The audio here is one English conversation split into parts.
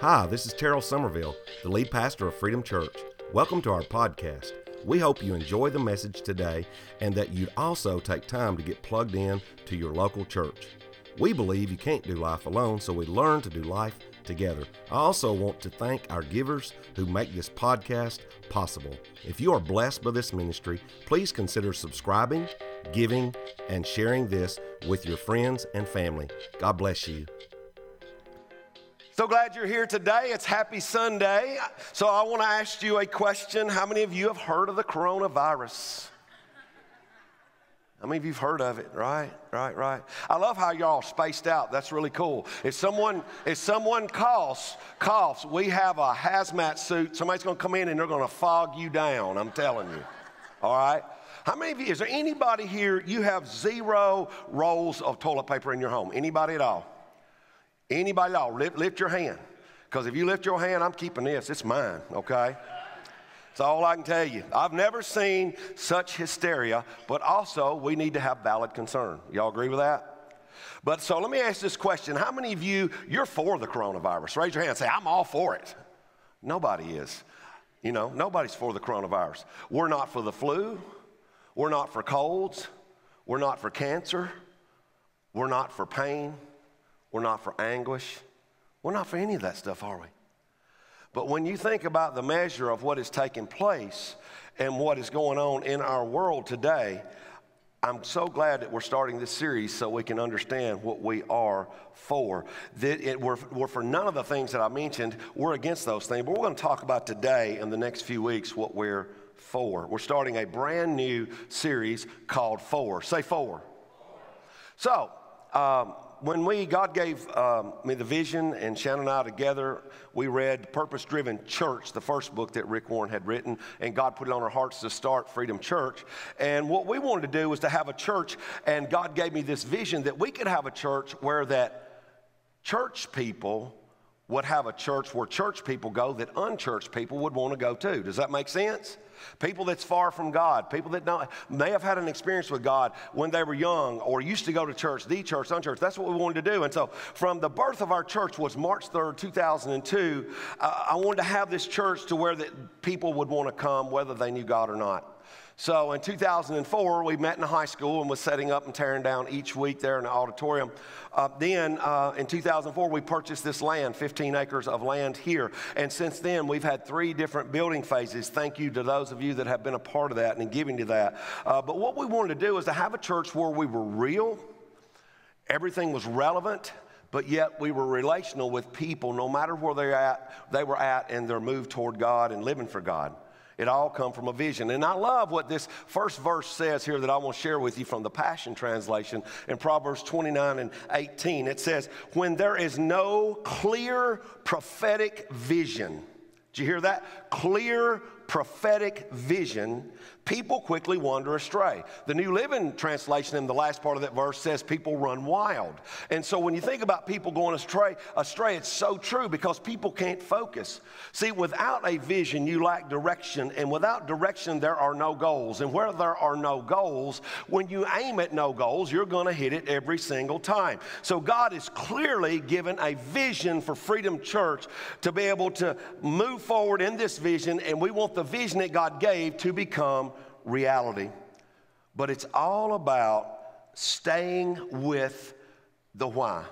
Hi, this is Terrell Somerville, the lead pastor of Freedom Church. Welcome to our podcast. We hope you enjoy the message today and that you'd also take time to get plugged in to your local church. We believe you can't do life alone, so we learn to do life together. I also want to thank our givers who make this podcast possible. If you are blessed by this ministry, please consider subscribing, giving, and sharing this with your friends and family. God bless you. So glad you're here today. It's Happy Sunday. So I want to ask you a question. How many of you have heard of the coronavirus? How many of you've heard of it? Right, right, right. I love how y'all spaced out. That's really cool. If someone if someone coughs, coughs, we have a hazmat suit. Somebody's going to come in and they're going to fog you down. I'm telling you. All right. How many of you? Is there anybody here? You have zero rolls of toilet paper in your home. Anybody at all? Anybody at all? Lift, lift your hand. Because if you lift your hand, I'm keeping this. It's mine, okay? That's all I can tell you. I've never seen such hysteria, but also we need to have valid concern. Y'all agree with that? But so let me ask this question. How many of you, you're for the coronavirus? Raise your hand and say, I'm all for it. Nobody is. You know, nobody's for the coronavirus. We're not for the flu. We're not for colds. We're not for cancer. We're not for pain. We're not for anguish. We're not for any of that stuff, are we? But when you think about the measure of what is taking place and what is going on in our world today, I'm so glad that we're starting this series so we can understand what we are for. That it, we're, we're for none of the things that I mentioned, we're against those things. But we're going to talk about today in the next few weeks what we're for. We're starting a brand new series called For. Say For. So, um, when we, God gave um, me the vision and Shannon and I together, we read Purpose Driven Church, the first book that Rick Warren had written, and God put it on our hearts to start Freedom Church. And what we wanted to do was to have a church, and God gave me this vision that we could have a church where that church people would have a church where church people go that unchurched people would want to go to. Does that make sense? People that's far from God, people that don't, may have had an experience with God when they were young or used to go to church, the church, unchurched. That's what we wanted to do. And so, from the birth of our church was March 3rd, 2002. Uh, I wanted to have this church to where that people would want to come, whether they knew God or not. So in 2004, we met in high school and was setting up and tearing down each week there in the auditorium. Uh, then uh, in 2004, we purchased this land, 15 acres of land here. And since then, we've had three different building phases. Thank you to those of you that have been a part of that and giving to that. Uh, but what we wanted to do is to have a church where we were real, everything was relevant but yet we were relational with people no matter where they're at they were at in their move toward god and living for god it all come from a vision. And I love what this first verse says here that I want to share with you from the Passion Translation in Proverbs 29 and 18. It says, When there is no clear prophetic vision, did you hear that? Clear prophetic vision, people quickly wander astray. The New Living Translation in the last part of that verse says people run wild. And so when you think about people going astray, astray, it's so true because people can't focus. See, without a vision, you lack direction, and without direction, there are no goals. And where there are no goals, when you aim at no goals, you're going to hit it every single time. So God is clearly given a vision for Freedom Church to be able to move forward in this vision, and we want the vision that God gave to become reality. But it's all about staying with the why.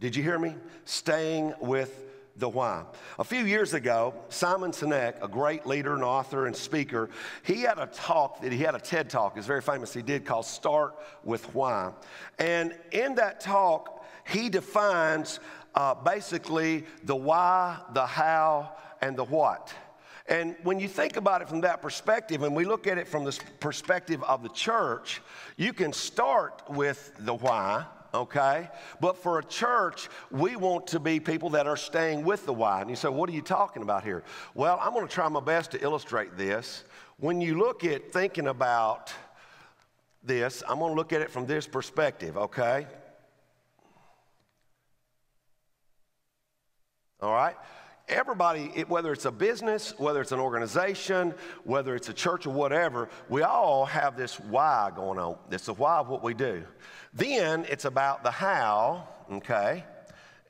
Did you hear me? Staying with the why. A few years ago, Simon Sinek, a great leader and author and speaker, he had a talk that he had a TED talk, it's very famous, he did called Start with Why. And in that talk, he defines uh, basically the why, the how, and the what. And when you think about it from that perspective, and we look at it from the perspective of the church, you can start with the why, okay? But for a church, we want to be people that are staying with the why. And you say, what are you talking about here? Well, I'm going to try my best to illustrate this. When you look at thinking about this, I'm going to look at it from this perspective, okay? All right? Everybody, it, whether it's a business, whether it's an organization, whether it's a church or whatever, we all have this why going on. It's the why of what we do. Then it's about the how, okay?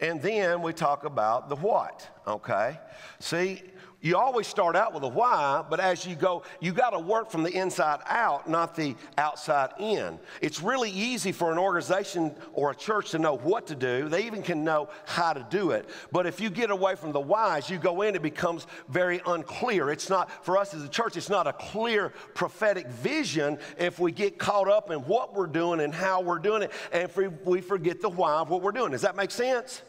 And then we talk about the what, okay? See, you always start out with a why, but as you go, you got to work from the inside out, not the outside in. It's really easy for an organization or a church to know what to do. They even can know how to do it. But if you get away from the whys, you go in, it becomes very unclear. It's not, for us as a church, it's not a clear prophetic vision if we get caught up in what we're doing and how we're doing it, and if we forget the why of what we're doing. Does that make sense?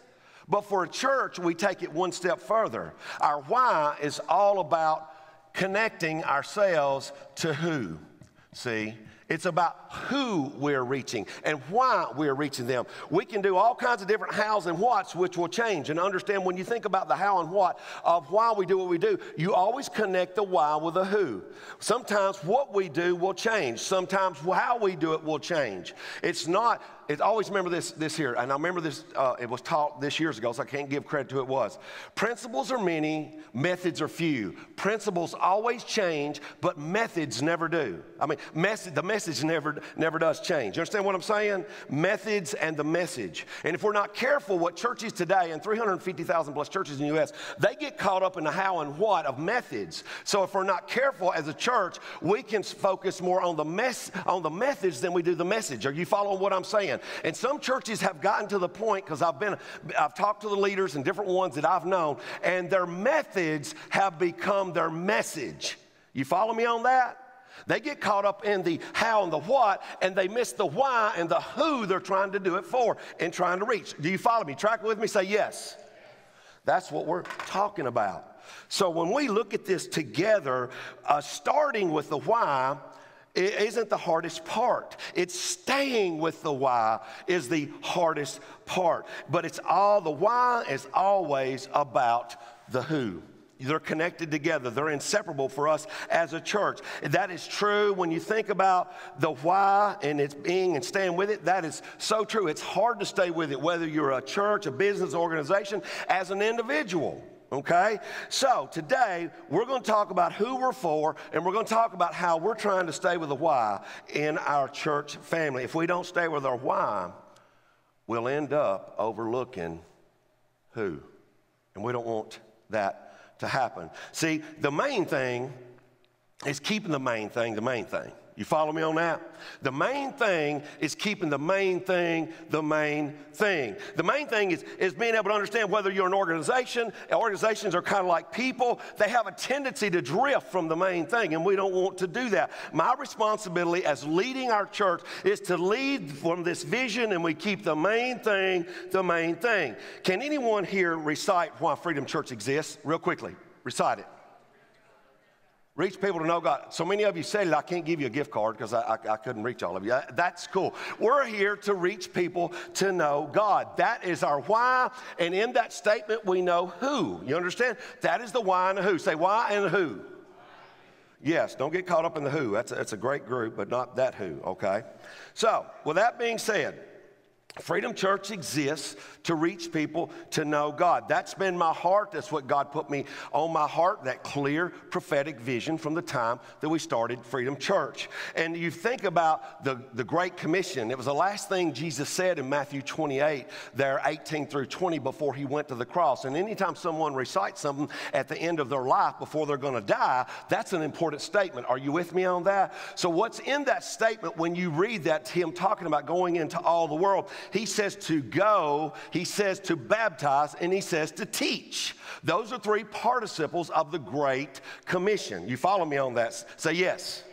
But for a church, we take it one step further. Our why is all about connecting ourselves to who. See? It's about who we're reaching and why we're reaching them. We can do all kinds of different hows and whats, which will change. And understand when you think about the how and what of why we do what we do, you always connect the why with the who. Sometimes what we do will change, sometimes how we do it will change. It's not it, always remember this, this here, and I remember this, uh, it was taught this years ago, so I can't give credit to it was. Principles are many, methods are few. Principles always change, but methods never do. I mean, message, the message never, never does change. You understand what I'm saying? Methods and the message. And if we're not careful, what churches today, and 350,000 plus churches in the U.S., they get caught up in the how and what of methods. So if we're not careful as a church, we can focus more on the, mess, on the methods than we do the message. Are you following what I'm saying? And some churches have gotten to the point, because I've been, I've talked to the leaders and different ones that I've known, and their methods have become their message. You follow me on that? They get caught up in the how and the what, and they miss the why and the who they're trying to do it for and trying to reach. Do you follow me? Track with me, say yes. That's what we're talking about. So when we look at this together, uh, starting with the why, it isn't the hardest part. It's staying with the why is the hardest part. But it's all, the why is always about the who. They're connected together. They're inseparable for us as a church. That is true when you think about the why and its being and staying with it. That is so true. It's hard to stay with it, whether you're a church, a business organization, as an individual. Okay? So today we're going to talk about who we're for and we're going to talk about how we're trying to stay with the why in our church family. If we don't stay with our why, we'll end up overlooking who. And we don't want that to happen. See, the main thing is keeping the main thing the main thing. You follow me on that? The main thing is keeping the main thing the main thing. The main thing is, is being able to understand whether you're an organization. Organizations are kind of like people, they have a tendency to drift from the main thing, and we don't want to do that. My responsibility as leading our church is to lead from this vision, and we keep the main thing the main thing. Can anyone here recite why Freedom Church exists? Real quickly, recite it. Reach people to know God. So many of you said I can't give you a gift card because I, I, I, couldn't reach all of you. That's cool. We're here to reach people to know God. That is our why. And in that statement, we know who. You understand? That is the why and the who. Say why and who. Yes, don't get caught up in the who. That's a, that's a great group, but not that who, okay? So, with that being said, Freedom Church exists to reach people to know God. That's been my heart. That's what God put me on my heart, that clear prophetic vision from the time that we started Freedom Church. And you think about the, the Great Commission. It was the last thing Jesus said in Matthew 28, there 18 through 20, before he went to the cross. And anytime someone recites something at the end of their life before they're going to die, that's an important statement. Are you with me on that? So, what's in that statement when you read that, him talking about going into all the world? He says to go, he says to baptize, and he says to teach. Those are three participles of the Great Commission. You follow me on that? Say yes.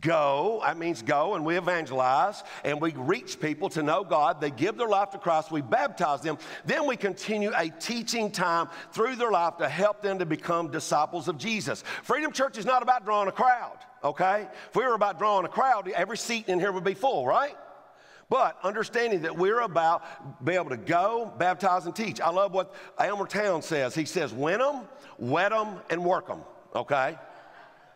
Go, that means go, and we evangelize and we reach people to know God. They give their life to Christ, we baptize them. Then we continue a teaching time through their life to help them to become disciples of Jesus. Freedom Church is not about drawing a crowd, okay? If we were about drawing a crowd, every seat in here would be full, right? But understanding that we're about be able to go, baptize, and teach. I love what Elmer Towns says. He says, win them, wet them, and work them. Okay?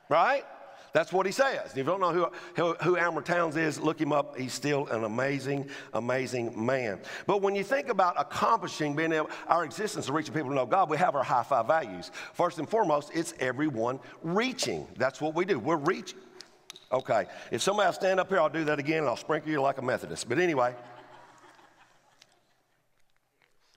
Right? That's what he says. If you don't know who, who, who Elmer Towns is, look him up. He's still an amazing, amazing man. But when you think about accomplishing being able, our existence of reaching people to know God, we have our high five values. First and foremost, it's everyone reaching. That's what we do. We're reaching. Okay. If somebody stand up here, I'll do that again and I'll sprinkle you like a Methodist. But anyway,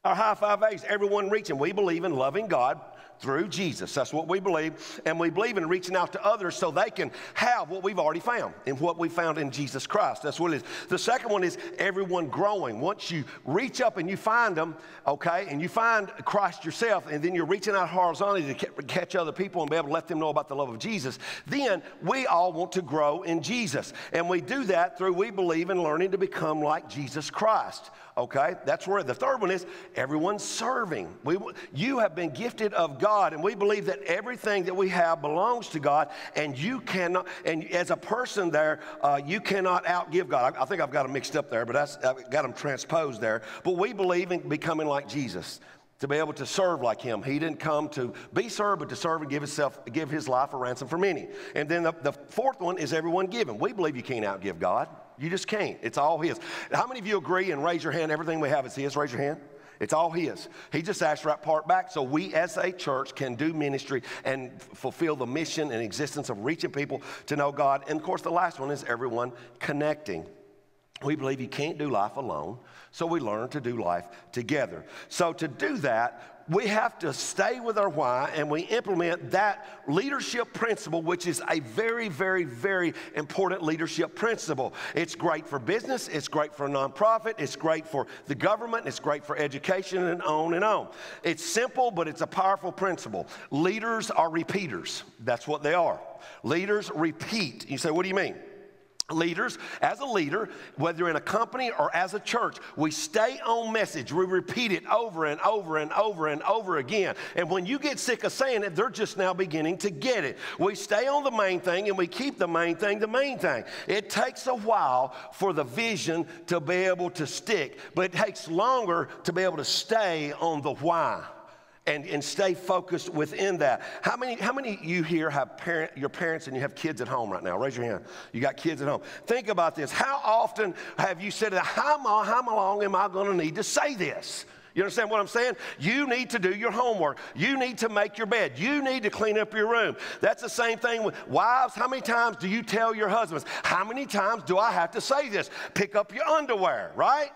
Our high five A's, everyone reaching. We believe in loving God through Jesus. That's what we believe. And we believe in reaching out to others so they can have what we've already found and what we found in Jesus Christ. That's what it is. The second one is everyone growing. Once you reach up and you find them, okay, and you find Christ yourself, and then you're reaching out horizontally to catch other people and be able to let them know about the love of Jesus, then we all want to grow in Jesus. And we do that through we believe in learning to become like Jesus Christ. Okay, that's where the third one is everyone serving. We, you have been gifted of God, and we believe that everything that we have belongs to God, and you cannot, and as a person there, uh, you cannot outgive God. I, I, think I've got them mixed up there, but I've got them transposed there. But we believe in becoming like Jesus to be able to serve like him. He didn't come to be served, but to serve and give himself, give his life a ransom for many. And then the, the fourth one is everyone giving. We believe you can't outgive God. You just can't. It's all His. How many of you agree and raise your hand? Everything we have is His. Raise your hand. It's all His. He just asked that part back so we as a church can do ministry and f- fulfill the mission and existence of reaching people to know God. And of course, the last one is everyone connecting. We believe you can't do life alone, so we learn to do life together. So, to do that, we have to stay with our why and we implement that leadership principle, which is a very, very, very important leadership principle. It's great for business, it's great for a nonprofit, it's great for the government, it's great for education, and on and on. It's simple, but it's a powerful principle. Leaders are repeaters. That's what they are. Leaders repeat. You say, what do you mean? Leaders, as a leader, whether in a company or as a church, we stay on message. We repeat it over and over and over and over again. And when you get sick of saying it, they're just now beginning to get it. We stay on the main thing and we keep the main thing the main thing. It takes a while for the vision to be able to stick, but it takes longer to be able to stay on the why and, and stay focused within that. How many, how many you here have parent, your parents and you have kids at home right now? Raise your hand. You got kids at home. Think about this. How often have you said, how, how long am I going to need to say this? You understand what I'm saying? You need to do your homework. You need to make your bed. You need to clean up your room. That's the same thing with wives. How many times do you tell your husbands? How many times do I have to say this? Pick up your underwear, right?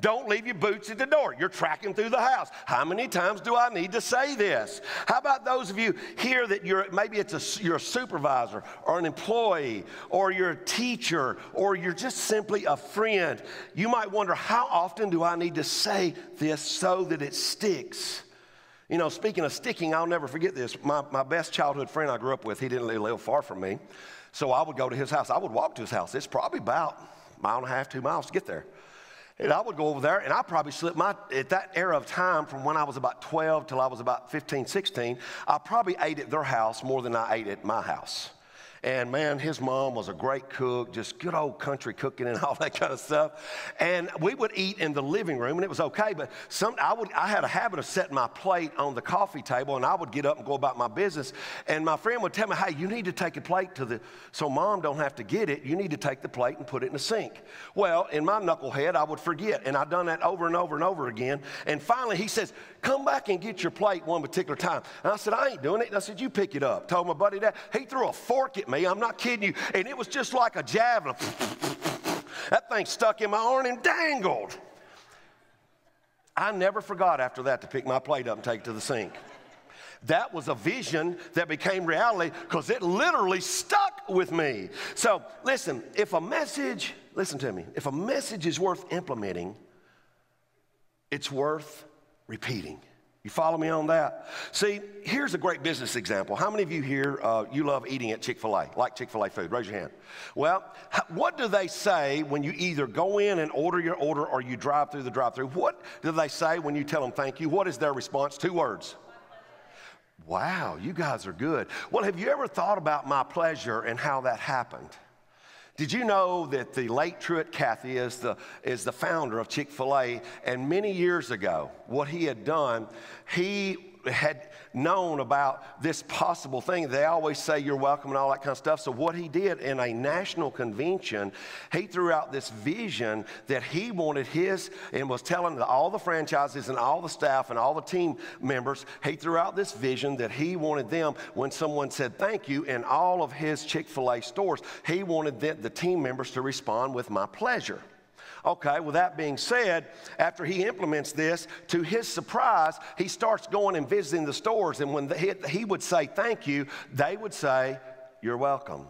Don't leave your boots at the door. You're tracking through the house. How many times do I need to say this? How about those of you here that you're maybe it's a, you're a supervisor or an employee or you're a teacher or you're just simply a friend? You might wonder, how often do I need to say this so that it sticks? You know, speaking of sticking, I'll never forget this. My, my best childhood friend I grew up with, he didn't live far from me. So I would go to his house. I would walk to his house. It's probably about a mile and a half, two miles to get there. And I would go over there and I probably slipped my, at that era of time from when I was about 12 till I was about 15, 16, I probably ate at their house more than I ate at my house. And man, his mom was a great cook, just good old country cooking and all that kind of stuff. And we would eat in the living room, and it was okay. But some, I would, I had a habit of setting my plate on the coffee table, and I would get up and go about my business. And my friend would tell me, "Hey, you need to take a plate to the, so mom don't have to get it. You need to take the plate and put it in the sink." Well, in my knucklehead, I would forget, and I'd done that over and over and over again. And finally, he says, "Come back and get your plate one particular time." And I said, "I ain't doing it." And I said, "You pick it up." Told my buddy that. He threw a fork at me. I'm not kidding you. And it was just like a javelin. that thing stuck in my arm and dangled. I never forgot after that to pick my plate up and take it to the sink. That was a vision that became reality because it literally stuck with me. So, listen, if a message, listen to me, if a message is worth implementing, it's worth repeating. You follow me on that? See, here's a great business example. How many of you here, uh, you love eating at Chick fil A, like Chick fil A food? Raise your hand. Well, what do they say when you either go in and order your order or you drive through the drive through? What do they say when you tell them thank you? What is their response? Two words. Wow, you guys are good. Well, have you ever thought about my pleasure and how that happened? Did you know that the late Truett Cathy is the, is the founder of Chick fil A? And many years ago, what he had done, he had known about this possible thing. They always say you're welcome and all that kind of stuff. So, what he did in a national convention, he threw out this vision that he wanted his and was telling all the franchises and all the staff and all the team members, he threw out this vision that he wanted them, when someone said thank you in all of his Chick fil A stores, he wanted the, the team members to respond with my pleasure. Okay, with that being said, after he implements this, to his surprise, he starts going and visiting the stores. And when he would say thank you, they would say, You're welcome.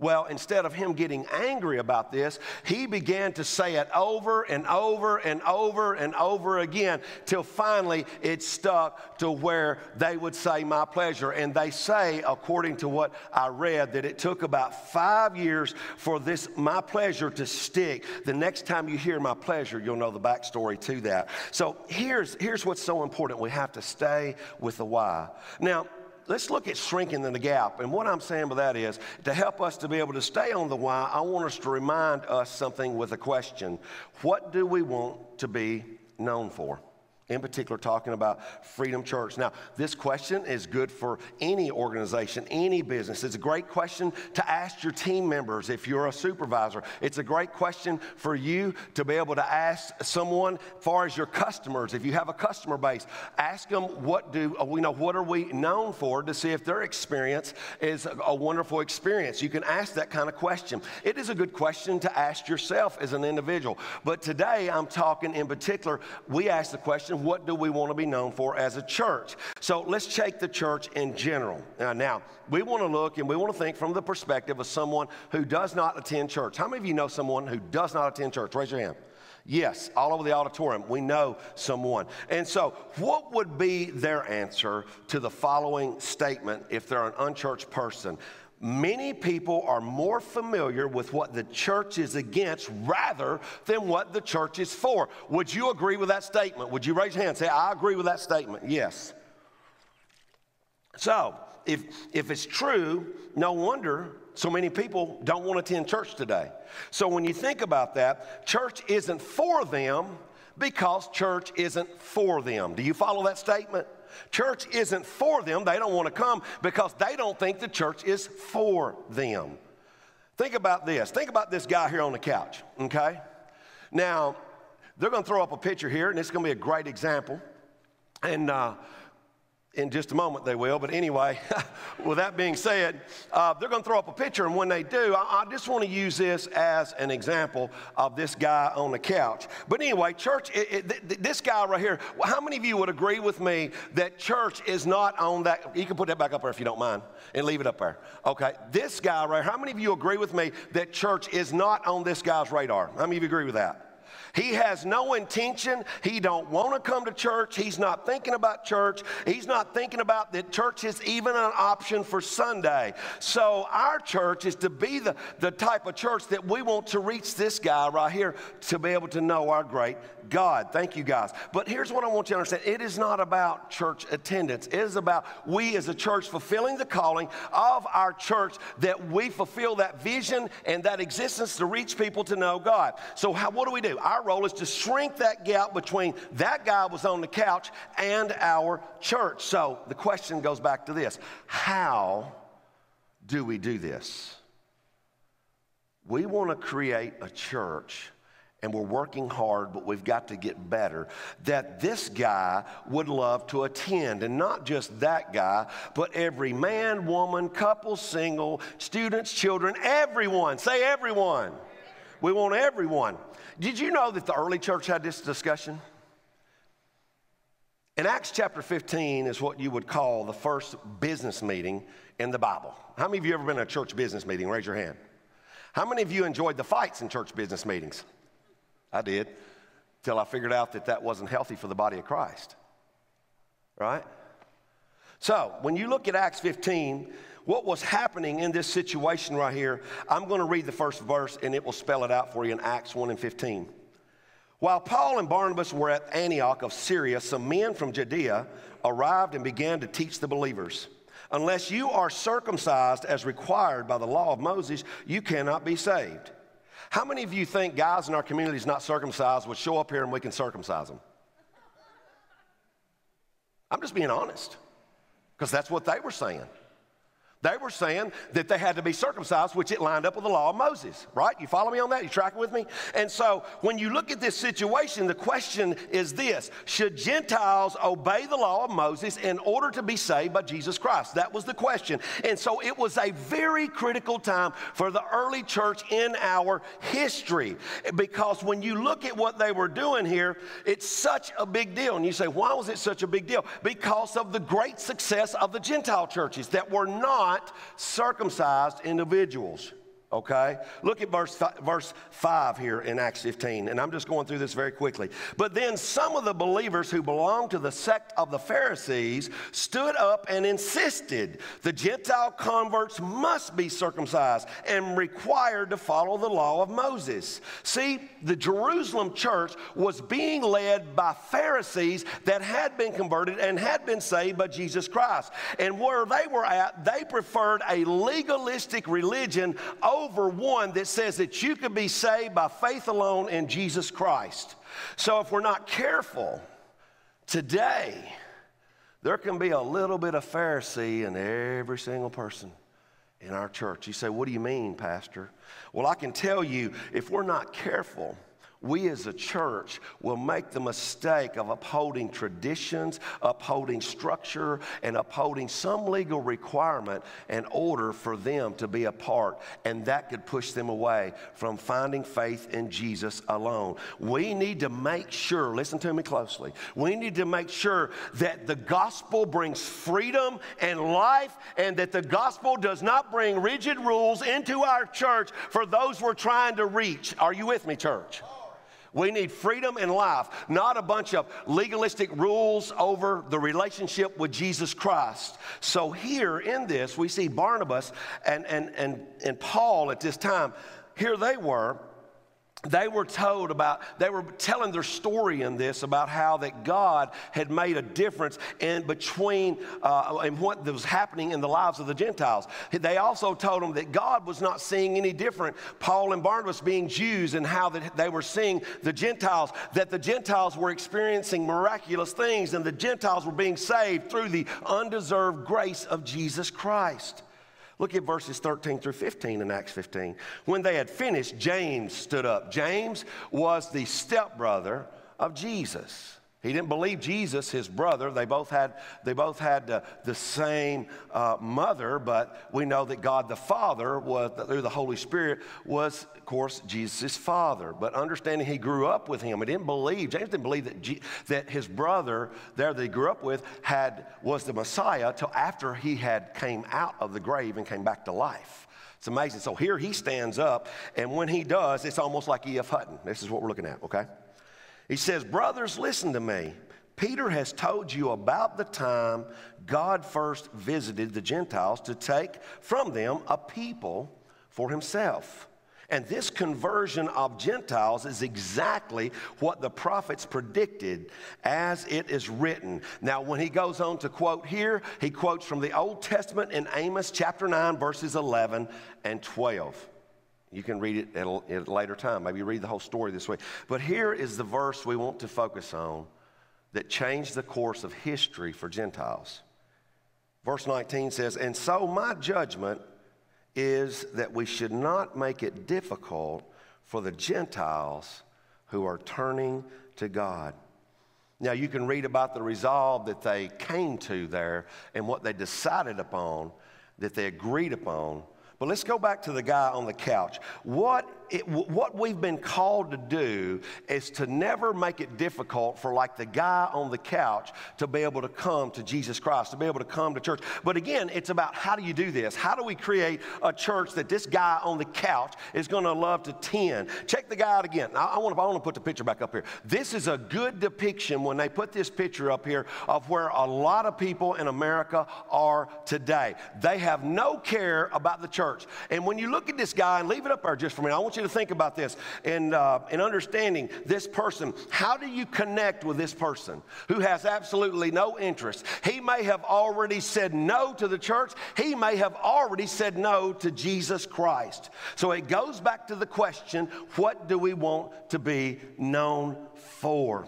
Well, instead of him getting angry about this, he began to say it over and over and over and over again till finally it stuck to where they would say, My pleasure. And they say, according to what I read, that it took about five years for this, my pleasure, to stick. The next time you hear my pleasure, you'll know the backstory to that. So here's, here's what's so important we have to stay with the why. Now, let's look at shrinking the gap. And what I'm saying by that is to help us to be able to stay on the why, I want us to remind us something with a question What do we want to be known for? In particular talking about Freedom Church. Now, this question is good for any organization, any business. It's a great question to ask your team members if you're a supervisor. It's a great question for you to be able to ask someone far as your customers. If you have a customer base, ask them what do we know what are we known for to see if their experience is a wonderful experience. You can ask that kind of question. It is a good question to ask yourself as an individual. But today I'm talking in particular, we ask the question what do we want to be known for as a church? So let's take the church in general. Now, we want to look and we want to think from the perspective of someone who does not attend church. How many of you know someone who does not attend church? Raise your hand. Yes, all over the auditorium, we know someone. And so, what would be their answer to the following statement if they're an unchurched person? Many people are more familiar with what the church is against rather than what the church is for. Would you agree with that statement? Would you raise your hand and say, I agree with that statement? Yes. So, if, if it's true, no wonder so many people don't want to attend church today. So, when you think about that, church isn't for them because church isn't for them. Do you follow that statement? Church isn't for them. They don't want to come because they don't think the church is for them. Think about this. Think about this guy here on the couch, okay? Now, they're going to throw up a picture here, and it's going to be a great example. And uh, in just a moment they will. But anyway, with that being said, uh, they're going to throw up a picture. And when they do, I, I, just want to use this as an example of this guy on the couch. But anyway, church, it, it, th- this guy right here, how many of you would agree with me that church is not on that? You can put that back up there if you don't mind and leave it up there. Okay, this guy right here, how many of you agree with me that church is not on this guy's radar? How many of you agree with that? He has no intention. He don't want to come to church. He's not thinking about church. He's not thinking about that church is even an option for Sunday. So our church is to be the, the type of church that we want to reach this guy right here to be able to know our great God. Thank you guys. But here's what I want you to understand. It is not about church attendance. It is about we as a church fulfilling the calling of our church that we fulfill that vision and that existence to reach people to know God. So how, what do we do? Our our role is to shrink that gap between that guy was on the couch and our church. So the question goes back to this How do we do this? We want to create a church and we're working hard, but we've got to get better. That this guy would love to attend, and not just that guy, but every man, woman, couple, single, students, children, everyone. Say everyone. We want everyone. Did you know that the early church had this discussion? In Acts chapter 15 is what you would call the first business meeting in the Bible. How many of you ever been in a church business meeting? Raise your hand. How many of you enjoyed the fights in church business meetings? I did, till I figured out that that wasn't healthy for the body of Christ. Right? So, when you look at Acts 15, what was happening in this situation right here, I'm going to read the first verse and it will spell it out for you in Acts 1 and 15. While Paul and Barnabas were at Antioch of Syria, some men from Judea arrived and began to teach the believers. Unless you are circumcised as required by the law of Moses, you cannot be saved. How many of you think guys in our communities not circumcised would show up here and we can circumcise them? I'm just being honest, because that's what they were saying. They were saying that they had to be circumcised, which it lined up with the law of Moses, right? You follow me on that? You tracking with me? And so when you look at this situation, the question is this Should Gentiles obey the law of Moses in order to be saved by Jesus Christ? That was the question. And so it was a very critical time for the early church in our history because when you look at what they were doing here, it's such a big deal. And you say, why was it such a big deal? Because of the great success of the Gentile churches that were not not circumcised individuals okay? Look at verse, verse 5 here in Acts 15, and I'm just going through this very quickly. But then some of the believers who belonged to the sect of the Pharisees stood up and insisted the Gentile converts must be circumcised and required to follow the law of Moses. See, the Jerusalem church was being led by Pharisees that had been converted and had been saved by Jesus Christ. And where they were at, they preferred a legalistic religion over over one that says that you can be saved by faith alone in Jesus Christ. So if we're not careful, today, there can be a little bit of Pharisee in every single person in our church. You say, What do you mean, Pastor? Well, I can tell you, if we're not careful, we as a church will make the mistake of upholding traditions, upholding structure, and upholding some legal requirement in order for them to be a part. And that could push them away from finding faith in Jesus alone. We need to make sure, listen to me closely, we need to make sure that the gospel brings freedom and life, and that the gospel does not bring rigid rules into our church for those we're trying to reach. Are you with me, church? We need freedom and life, not a bunch of legalistic rules over the relationship with Jesus Christ. So, here in this, we see Barnabas and, and, and, and Paul at this time. Here they were they were told about, they were telling their story in this about how that God had made a difference in between uh, and what was happening in the lives of the Gentiles. They also told them that God was not seeing any different. Paul and Barnabas being Jews and how that they were seeing the Gentiles, that the Gentiles were experiencing miraculous things and the Gentiles were being saved through the undeserved grace of Jesus Christ. Look at verses 13 through 15 in Acts 15. When they had finished, James stood up. James was the stepbrother of Jesus. He didn't believe Jesus, his brother. They both had, they both had uh, the same uh, mother, but we know that God the Father, was, through the Holy Spirit, was, of course, Jesus' father. But understanding he grew up with him, he didn't believe, James didn't believe that, G, that his brother there that he grew up with had, was the Messiah till after he had came out of the grave and came back to life. It's amazing. So here he stands up, and when he does, it's almost like E.F. Hutton. This is what we're looking at, okay? He says, Brothers, listen to me. Peter has told you about the time God first visited the Gentiles to take from them a people for himself. And this conversion of Gentiles is exactly what the prophets predicted as it is written. Now, when he goes on to quote here, he quotes from the Old Testament in Amos chapter 9, verses 11 and 12. You can read it at a, at a later time. Maybe read the whole story this way. But here is the verse we want to focus on that changed the course of history for Gentiles. Verse 19 says, And so my judgment is that we should not make it difficult for the Gentiles who are turning to God. Now, you can read about the resolve that they came to there and what they decided upon, that they agreed upon. But let's go back to the guy on the couch. What it, what we've been called to do is to never make it difficult for like the guy on the couch to be able to come to Jesus Christ, to be able to come to church. But again, it's about how do you do this? How do we create a church that this guy on the couch is going to love to tend? Check the guy out again. I, I want to I want to put the picture back up here. This is a good depiction when they put this picture up here of where a lot of people in America are today. They have no care about the church. And when you look at this guy and leave it up there just for a minute, I want you to think about this in, uh, in understanding this person. How do you connect with this person who has absolutely no interest? He may have already said no to the church, he may have already said no to Jesus Christ. So it goes back to the question what do we want to be known for?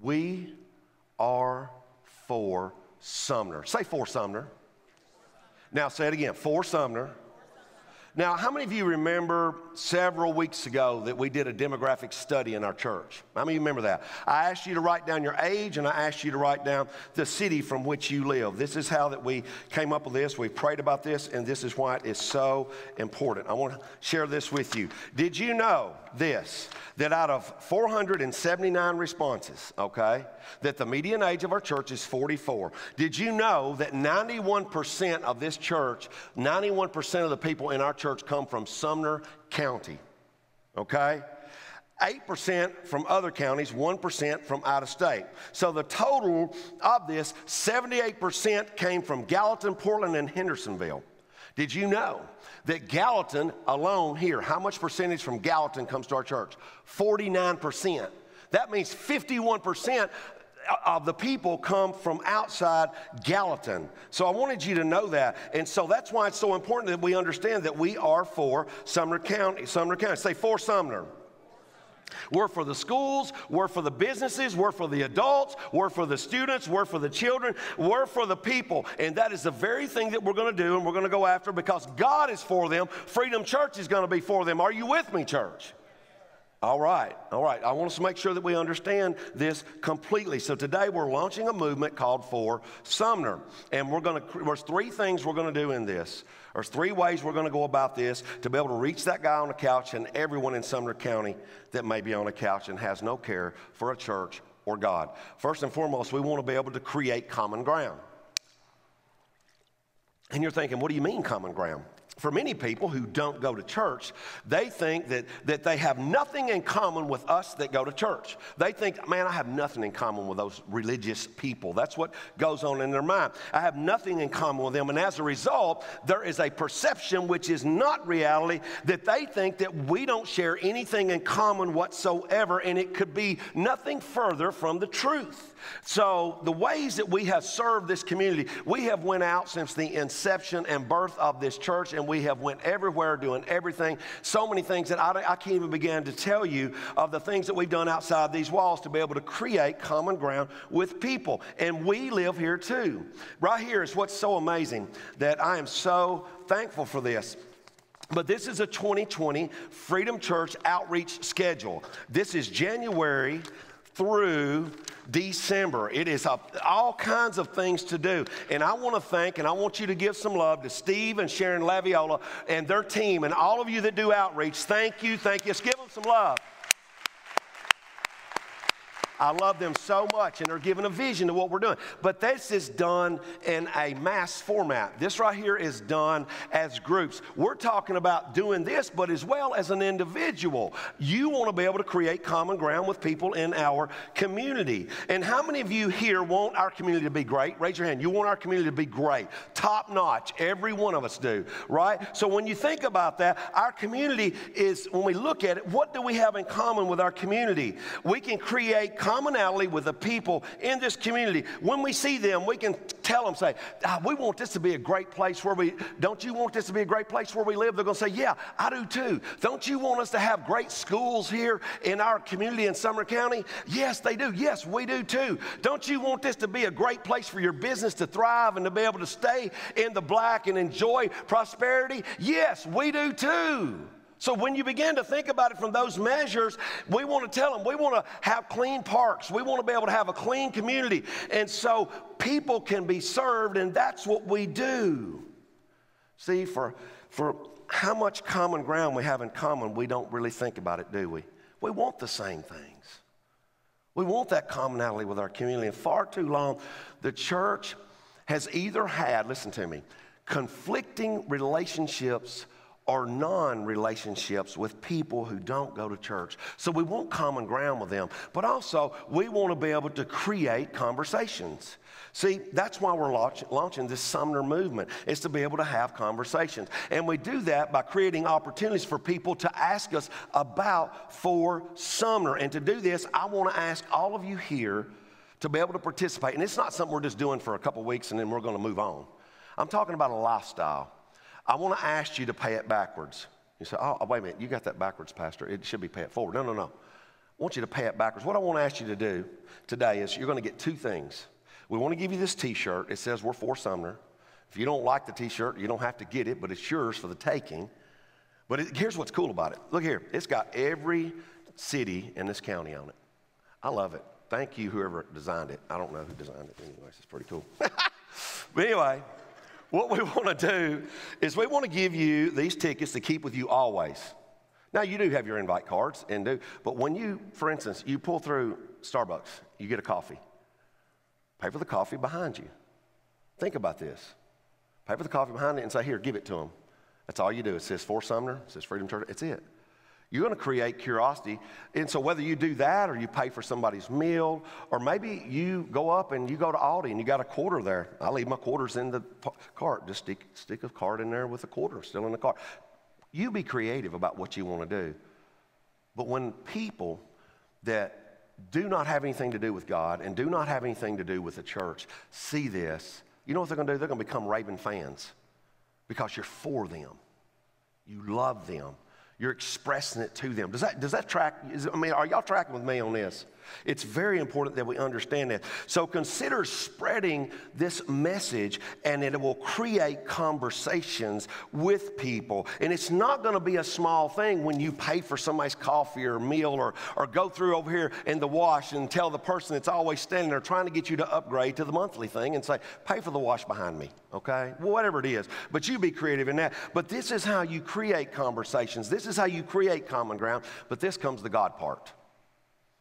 We are for Sumner. Say for Sumner. Now say it again for Sumner. Now, how many of you remember several weeks ago that we did a demographic study in our church? How many of you remember that? I asked you to write down your age and I asked you to write down the city from which you live. This is how that we came up with this. We prayed about this and this is why it is so important. I want to share this with you. Did you know this? That out of 479 responses, okay, that the median age of our church is 44. Did you know that 91% of this church, 91% of the people in our church come from Sumner County? Okay? 8% from other counties, 1% from out of state. So the total of this, 78% came from Gallatin, Portland, and Hendersonville. Did you know that Gallatin alone here, how much percentage from Gallatin comes to our church? 49%. That means 51% of the people come from outside Gallatin. So I wanted you to know that. And so that's why it's so important that we understand that we are for Sumner County. Sumner County. Say for Sumner. We're for the schools, we're for the businesses, we're for the adults, we're for the students, we're for the children, we're for the people. And that is the very thing that we're going to do and we're going to go after because God is for them. Freedom Church is going to be for them. Are you with me, church? All right, all right. I want us to make sure that we understand this completely. So today we're launching a movement called For Sumner. And we're going to, there's three things we're going to do in this. There's three ways we're going to go about this to be able to reach that guy on the couch and everyone in Sumner County that may be on a couch and has no care for a church or God. First and foremost, we want to be able to create common ground. And you're thinking, what do you mean common ground? For many people who don't go to church, they think that, that they have nothing in common with us that go to church. They think, man, I have nothing in common with those religious people. That's what goes on in their mind. I have nothing in common with them. And as a result, there is a perception, which is not reality, that they think that we don't share anything in common whatsoever, and it could be nothing further from the truth. So the ways that we have served this community, we have went out since the inception and birth of this church, and we have went everywhere doing everything. So many things that I, I can't even begin to tell you of the things that we've done outside these walls to be able to create common ground with people. And we live here too. Right here is what's so amazing that I am so thankful for this. But this is a 2020 Freedom Church outreach schedule. This is January through December. It is a, all kinds of things to do. And I want to thank and I want you to give some love to Steve and Sharon Laviola and their team and all of you that do outreach. Thank you. Thank you. Let's give them some love. I love them so much, and they're giving a vision to what we're doing. But this is done in a mass format. This right here is done as groups. We're talking about doing this, but as well as an individual. You want to be able to create common ground with people in our community. And how many of you here want our community to be great? Raise your hand. You want our community to be great, top notch. Every one of us do, right? So when you think about that, our community is, when we look at it, what do we have in common with our community? We can create commonality with the people in this community. When we see them, we can tell them, say, ah, we want this to be a great place where we, don't you want this to be a great place where we live? They're going to say, yeah, I do too. Don't you want us to have great schools here in our community in Sumner County? Yes, they do. Yes, we do too. Don't you want this to be a great place for your business to thrive and to be able to stay in the black and enjoy prosperity? Yes, we do too. So when you begin to think about it from those measures, we want to tell them we want to have clean parks. We want to be able to have a clean community. And so people can be served, and that's what we do. See, for, for how much common ground we have in common, we don't really think about it, do we? We want the same things. We want that commonality with our community. And far too long, the church has either had, listen to me, conflicting relationships or non relationships with people who don't go to church. So we want common ground with them, but also we want to be able to create conversations. See, that's why we're launch, launching this Sumner movement, is to be able to have conversations. And we do that by creating opportunities for people to ask us about for Sumner. And to do this, I want to ask all of you here to be able to participate. And it's not something we're just doing for a couple weeks and then we're going to move on. I'm talking about a lifestyle. I want to ask you to pay it backwards. You say, oh, wait a minute, you got that backwards, Pastor. It should be pay it forward. No, no, no. I want you to pay it backwards. What I want to ask you to do today is you're going to get two things. We want to give you this t shirt. It says we're for Sumner. If you don't like the t shirt, you don't have to get it, but it's yours for the taking. But it, here's what's cool about it. Look here, it's got every city in this county on it. I love it. Thank you, whoever designed it. I don't know who designed it, anyways. It's pretty cool. but anyway, what we want to do is we want to give you these tickets to keep with you always. Now, you do have your invite cards and do, but when you, for instance, you pull through Starbucks, you get a coffee. Pay for the coffee behind you. Think about this. Pay for the coffee behind it and say, Here, give it to them. That's all you do. It says for Sumner, it says Freedom Church, it's it. You're going to create curiosity. And so, whether you do that or you pay for somebody's meal, or maybe you go up and you go to Aldi and you got a quarter there. I leave my quarters in the cart. Just stick, stick a card in there with a quarter still in the cart. You be creative about what you want to do. But when people that do not have anything to do with God and do not have anything to do with the church see this, you know what they're going to do? They're going to become Raven fans because you're for them. You love them. You're expressing it to them. Does that, does that track? Is, I mean, are y'all tracking with me on this? It's very important that we understand that. So consider spreading this message, and it will create conversations with people. And it's not going to be a small thing when you pay for somebody's coffee or meal or, or go through over here in the wash and tell the person that's always standing there trying to get you to upgrade to the monthly thing and say, pay for the wash behind me, okay? Whatever it is. But you be creative in that. But this is how you create conversations. This is how you create common ground. But this comes the God part.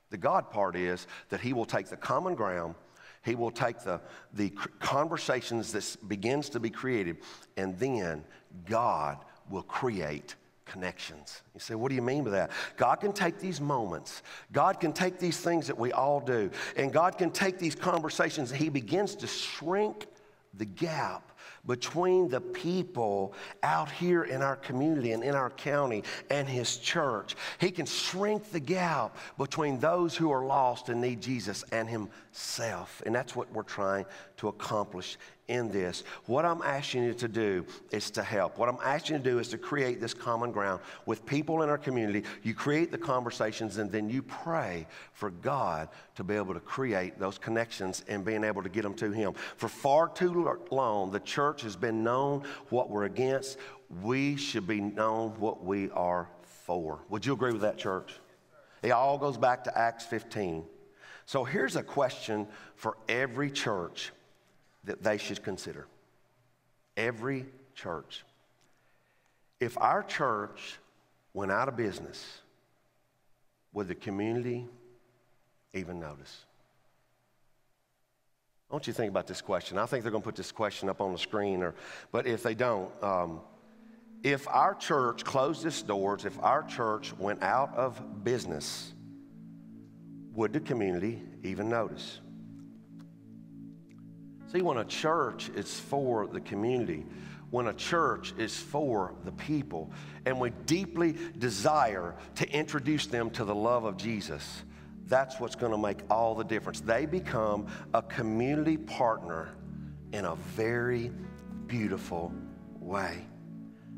The God part is that He will take the common ground, He will take the, the conversations that begins to be created, and then God will create connections. You say, what do you mean by that? God can take these moments, God can take these things that we all do, and God can take these conversations, and He begins to shrink the gap between the people out here in our community and in our county and his church. He can shrink the gap between those who are lost and need Jesus and himself. And that's what we're trying to accomplish in this. What I'm asking you to do is to help. What I'm asking you to do is to create this common ground with people in our community. You create the conversations and then you pray for God to be able to create those connections and being able to get them to Him. For far too long, the church has been known what we're against. We should be known what we are for. Would you agree with that, church? It all goes back to Acts 15. So here's a question for every church that they should consider. Every church. If our church went out of business, would the community even notice? I want you to think about this question. I think they're going to put this question up on the screen, or, but if they don't, um, if our church closed its doors, if our church went out of business, would the community even notice? See, when a church is for the community, when a church is for the people, and we deeply desire to introduce them to the love of Jesus, that's what's going to make all the difference. They become a community partner in a very beautiful way.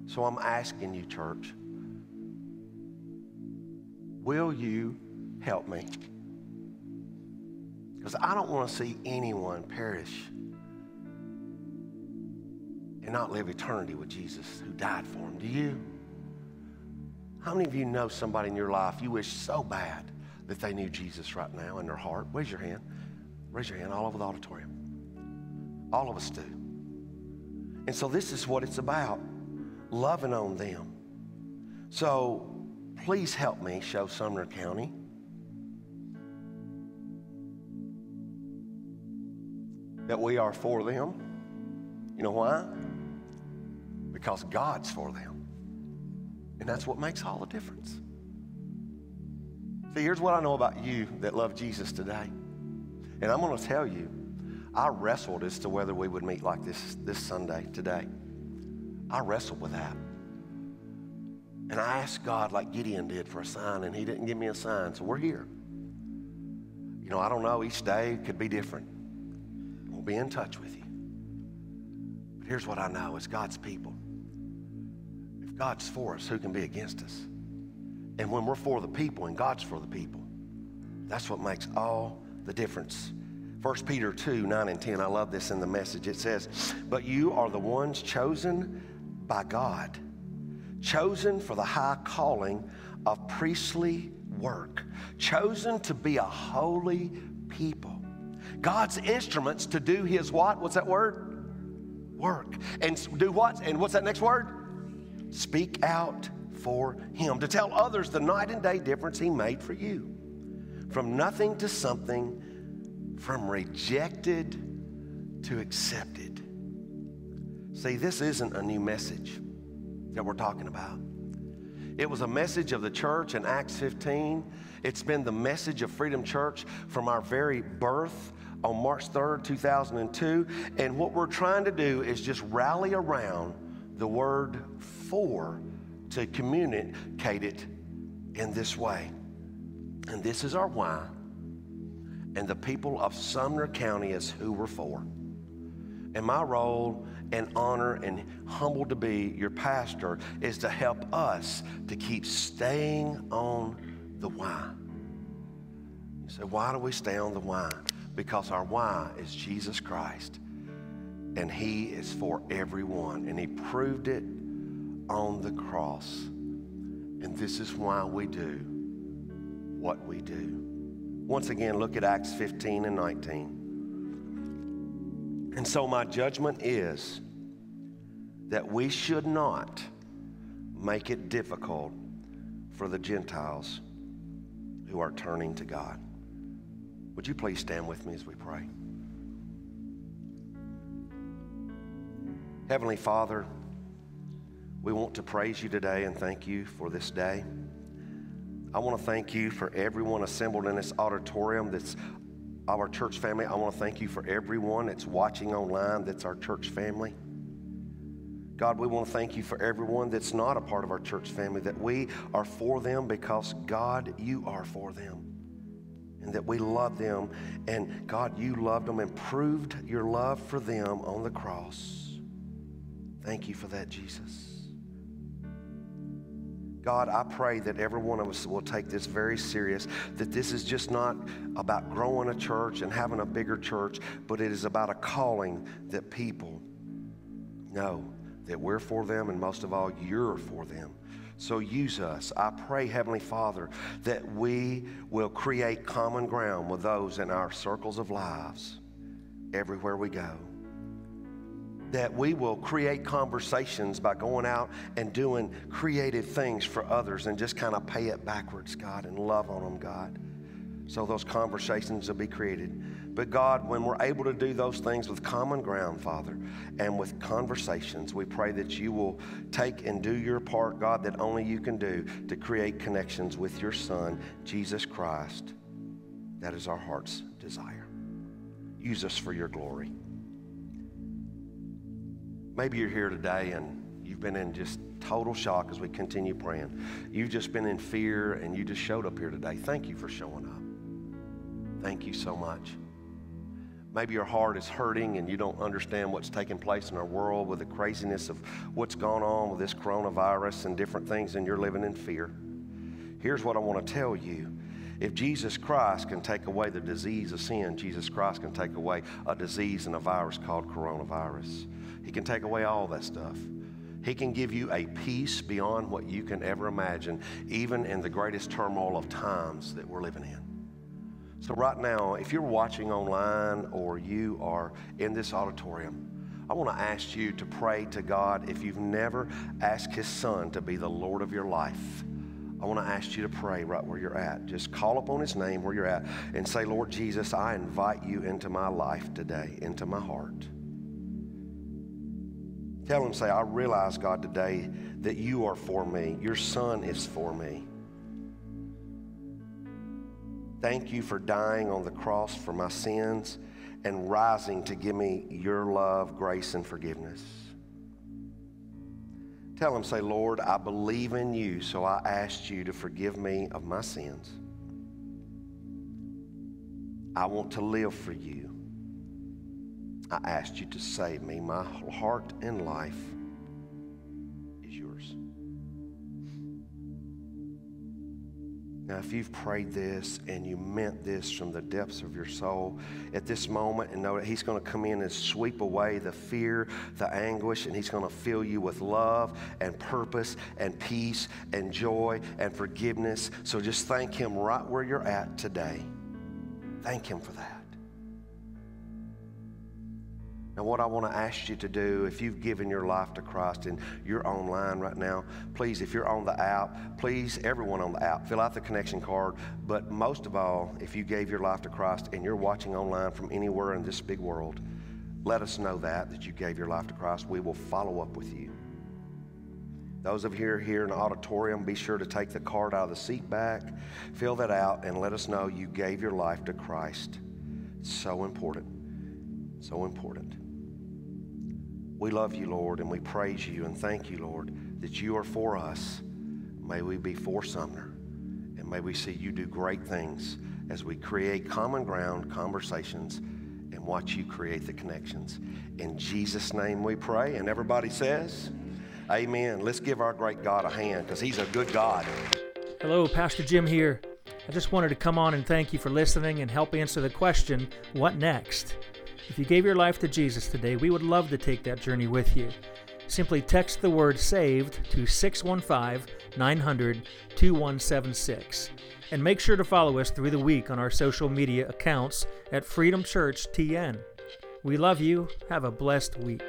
So I'm asking you, church, will you help me? Because I don't want to see anyone perish and not live eternity with Jesus who died for them. Do you? How many of you know somebody in your life you wish so bad that they knew Jesus right now in their heart? Raise your hand. Raise your hand all over the auditorium. All of us do. And so this is what it's about loving on them. So please help me show Sumner County. That we are for them. You know why? because God's for them. And that's what makes all the difference. See, here's what I know about you that love Jesus today. And I'm going to tell you, I wrestled as to whether we would meet like this this Sunday, today. I wrestled with that. And I asked God, like Gideon did, for a sign, and he didn't give me a sign. So we're here. You know, I don't know. Each day could be different. We'll be in touch with you. But here's what I know it's God's people. If God's for us, who can be against us? And when we're for the people and God's for the people, that's what makes all the difference. 1 Peter 2 9 and 10. I love this in the message. It says, But you are the ones chosen by God, chosen for the high calling of priestly work, chosen to be a holy people. God's instruments to do his what? What's that word? Work. And do what? And what's that next word? Speak out for him. To tell others the night and day difference he made for you. From nothing to something from rejected to accepted. See, this isn't a new message that we're talking about. It was a message of the church in Acts 15. It's been the message of Freedom Church from our very birth on March 3rd, 2002. And what we're trying to do is just rally around the word for to communicate it in this way. And this is our why and the people of Sumner County is who we're for. And my role and honor and humbled to be your pastor is to help us to keep staying on the why. You say, why do we stay on the why? Because our why is Jesus Christ. And he is for everyone. And he proved it on the cross. And this is why we do what we do. Once again, look at Acts 15 and 19. And so, my judgment is that we should not make it difficult for the Gentiles who are turning to God. Would you please stand with me as we pray? Heavenly Father, we want to praise you today and thank you for this day. I want to thank you for everyone assembled in this auditorium that's our church family. I want to thank you for everyone that's watching online that's our church family. God, we want to thank you for everyone that's not a part of our church family, that we are for them because, God, you are for them. And that we love them. And God, you loved them and proved your love for them on the cross. Thank you for that, Jesus. God, I pray that every one of us will take this very serious, that this is just not about growing a church and having a bigger church, but it is about a calling that people know that we're for them, and most of all, you're for them. So use us. I pray, Heavenly Father, that we will create common ground with those in our circles of lives everywhere we go that we will create conversations by going out and doing creative things for others and just kind of pay it backwards, God, and love on them, God. So those conversations will be created. But God, when we're able to do those things with common ground, Father, and with conversations, we pray that you will take and do your part, God, that only you can do to create connections with your Son, Jesus Christ. That is our heart's desire. Use us for your glory. Maybe you're here today and you've been in just total shock as we continue praying. You've just been in fear and you just showed up here today. Thank you for showing up. Thank you so much. Maybe your heart is hurting and you don't understand what's taking place in our world with the craziness of what's gone on with this coronavirus and different things, and you're living in fear. Here's what I want to tell you. If Jesus Christ can take away the disease of sin, Jesus Christ can take away a disease and a virus called coronavirus. He can take away all that stuff. He can give you a peace beyond what you can ever imagine, even in the greatest turmoil of times that we're living in. So, right now, if you're watching online or you are in this auditorium, I want to ask you to pray to God. If you've never asked His Son to be the Lord of your life, I want to ask you to pray right where you're at. Just call upon His name where you're at and say, Lord Jesus, I invite you into my life today, into my heart. Tell him, say, I realize, God, today that you are for me. Your son is for me. Thank you for dying on the cross for my sins and rising to give me your love, grace, and forgiveness. Tell him, say, Lord, I believe in you, so I ask you to forgive me of my sins. I want to live for you. I asked you to save me. My heart and life Now, if you've prayed this and you meant this from the depths of your soul at this moment, and know that He's going to come in and sweep away the fear, the anguish, and He's going to fill you with love and purpose and peace and joy and forgiveness. So just thank Him right where you're at today. Thank Him for that. And what I want to ask you to do, if you've given your life to Christ and you're online right now, please, if you're on the app, please, everyone on the app, fill out the connection card. But most of all, if you gave your life to Christ and you're watching online from anywhere in this big world, let us know that, that you gave your life to Christ. We will follow up with you. Those of you here, here in the auditorium, be sure to take the card out of the seat back, fill that out, and let us know you gave your life to Christ. It's so important. So important. We love you, Lord, and we praise you and thank you, Lord, that you are for us. May we be for Sumner, and may we see you do great things as we create common ground conversations and watch you create the connections. In Jesus' name we pray, and everybody says, Amen. Let's give our great God a hand because He's a good God. Hello, Pastor Jim here. I just wanted to come on and thank you for listening and help answer the question what next? If you gave your life to Jesus today, we would love to take that journey with you. Simply text the word SAVED to 615 900 2176. And make sure to follow us through the week on our social media accounts at Freedom Church TN. We love you. Have a blessed week.